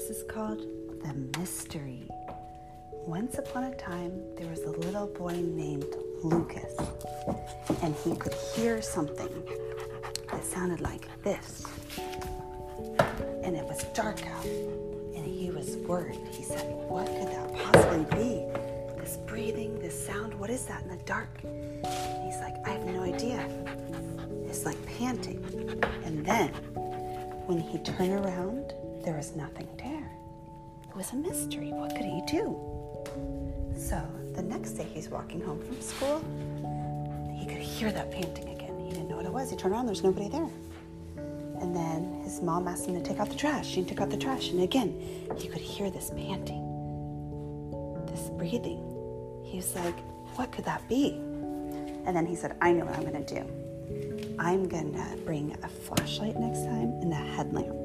This is called The Mystery. Once upon a time, there was a little boy named Lucas, and he could hear something that sounded like this. And it was dark out, and he was worried. He said, What could that possibly be? This breathing, this sound, what is that in the dark? And he's like, I have no idea. It's like panting. And then, when he turned around, there was nothing there. It was a mystery. What could he do? So the next day he's walking home from school. He could hear that panting again. He didn't know what it was. He turned around, there's nobody there. And then his mom asked him to take out the trash. He took out the trash. And again, he could hear this panting, this breathing. He was like, What could that be? And then he said, I know what I'm going to do. I'm going to bring a flashlight next time and a headlamp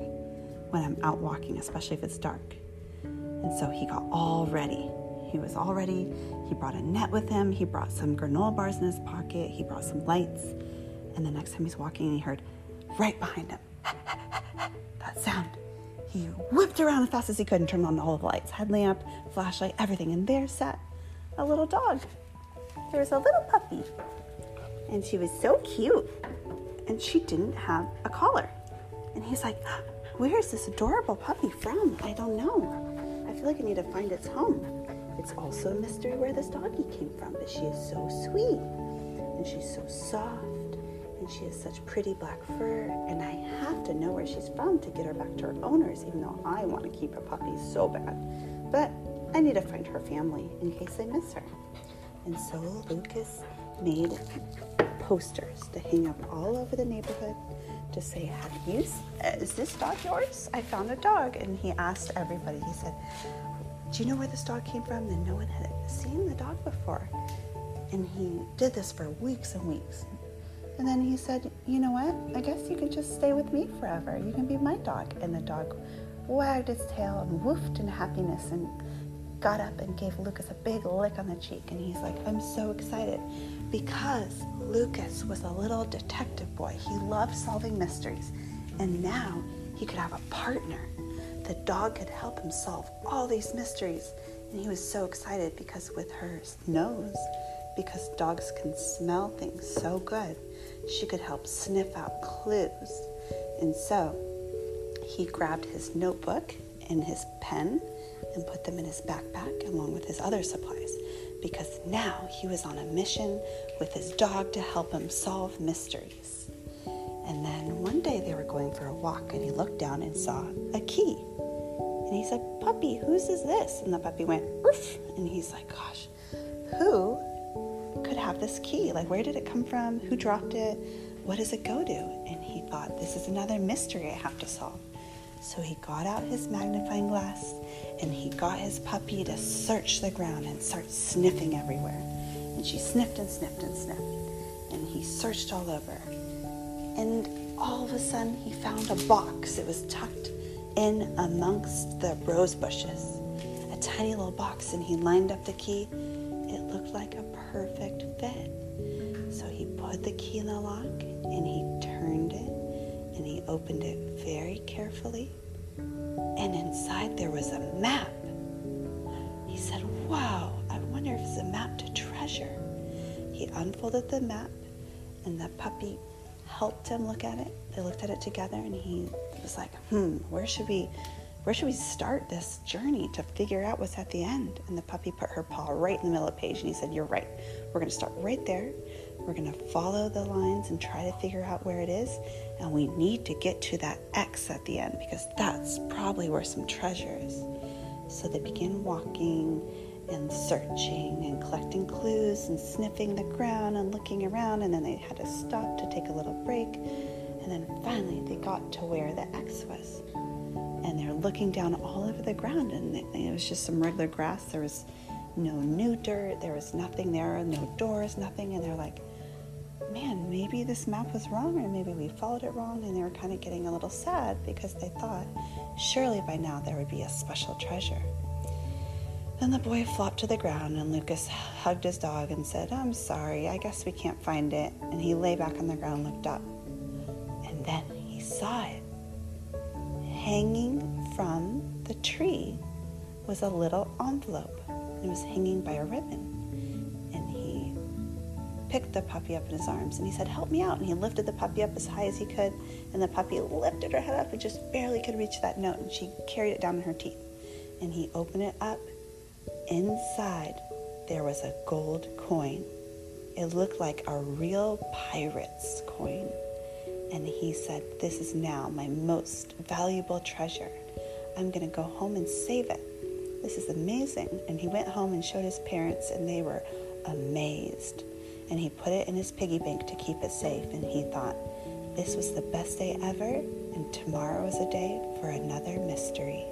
when I'm out walking, especially if it's dark. And so he got all ready. He was all ready. He brought a net with him. He brought some granola bars in his pocket. He brought some lights. And the next time he's walking, he heard right behind him that sound. He whipped around as fast as he could and turned on all the lights headlamp, flashlight, everything. And there sat a little dog. There was a little puppy. And she was so cute. And she didn't have a collar. And he's like, Where is this adorable puppy from? I don't know. I feel like I need to find its home. It's also a mystery where this doggy came from, but she is so sweet and she's so soft and she has such pretty black fur. And I have to know where she's from to get her back to her owners, even though I want to keep a puppy so bad. But I need to find her family in case I miss her. And so Lucas made posters to hang up all over the neighborhood to say, "Have you? Uh, is this dog yours? I found a dog." And he asked everybody. He said, "Do you know where this dog came from?" And no one had seen the dog before. And he did this for weeks and weeks. And then he said, "You know what? I guess you can just stay with me forever. You can be my dog." And the dog wagged its tail and woofed in happiness and got up and gave Lucas a big lick on the cheek. And he's like, I'm so excited because Lucas was a little detective boy. He loved solving mysteries. And now he could have a partner. The dog could help him solve all these mysteries. And he was so excited because with her nose, because dogs can smell things so good, she could help sniff out clues. And so he grabbed his notebook and his pen and put them in his backpack along with his other supplies because now he was on a mission with his dog to help him solve mysteries. And then one day they were going for a walk and he looked down and saw a key. And he said, Puppy, whose is this? And the puppy went, Roof. And he's like, Gosh, who could have this key? Like, where did it come from? Who dropped it? What does it go to? And he thought, This is another mystery I have to solve. So he got out his magnifying glass and he got his puppy to search the ground and start sniffing everywhere. And she sniffed and sniffed and sniffed. And he searched all over. And all of a sudden, he found a box. It was tucked in amongst the rose bushes. A tiny little box, and he lined up the key. It looked like a perfect fit. So he put the key in the lock and he turned it and he opened it very carefully. And inside there was a map. He said, Wow, I wonder if it's a map to treasure. He unfolded the map, and the puppy helped him look at it. They looked at it together, and he was like, Hmm, where should we? Where should we start this journey to figure out what's at the end? And the puppy put her paw right in the middle of the page and he said, You're right. We're going to start right there. We're going to follow the lines and try to figure out where it is. And we need to get to that X at the end because that's probably where some treasure is. So they began walking and searching and collecting clues and sniffing the ground and looking around. And then they had to stop to take a little break. And then finally they got to where the X was. And they're looking down all over the ground, and it was just some regular grass. There was no new dirt, there was nothing there, no doors, nothing. And they're like, man, maybe this map was wrong, or maybe we followed it wrong. And they were kind of getting a little sad because they thought surely by now there would be a special treasure. Then the boy flopped to the ground, and Lucas hugged his dog and said, I'm sorry, I guess we can't find it. And he lay back on the ground, looked up, and then he saw it hanging from the tree was a little envelope. It was hanging by a ribbon. Picked the puppy up in his arms and he said, Help me out. And he lifted the puppy up as high as he could. And the puppy lifted her head up and just barely could reach that note. And she carried it down in her teeth. And he opened it up. Inside, there was a gold coin. It looked like a real pirate's coin. And he said, This is now my most valuable treasure. I'm going to go home and save it. This is amazing. And he went home and showed his parents, and they were amazed. And he put it in his piggy bank to keep it safe. And he thought, This was the best day ever, and tomorrow is a day for another mystery.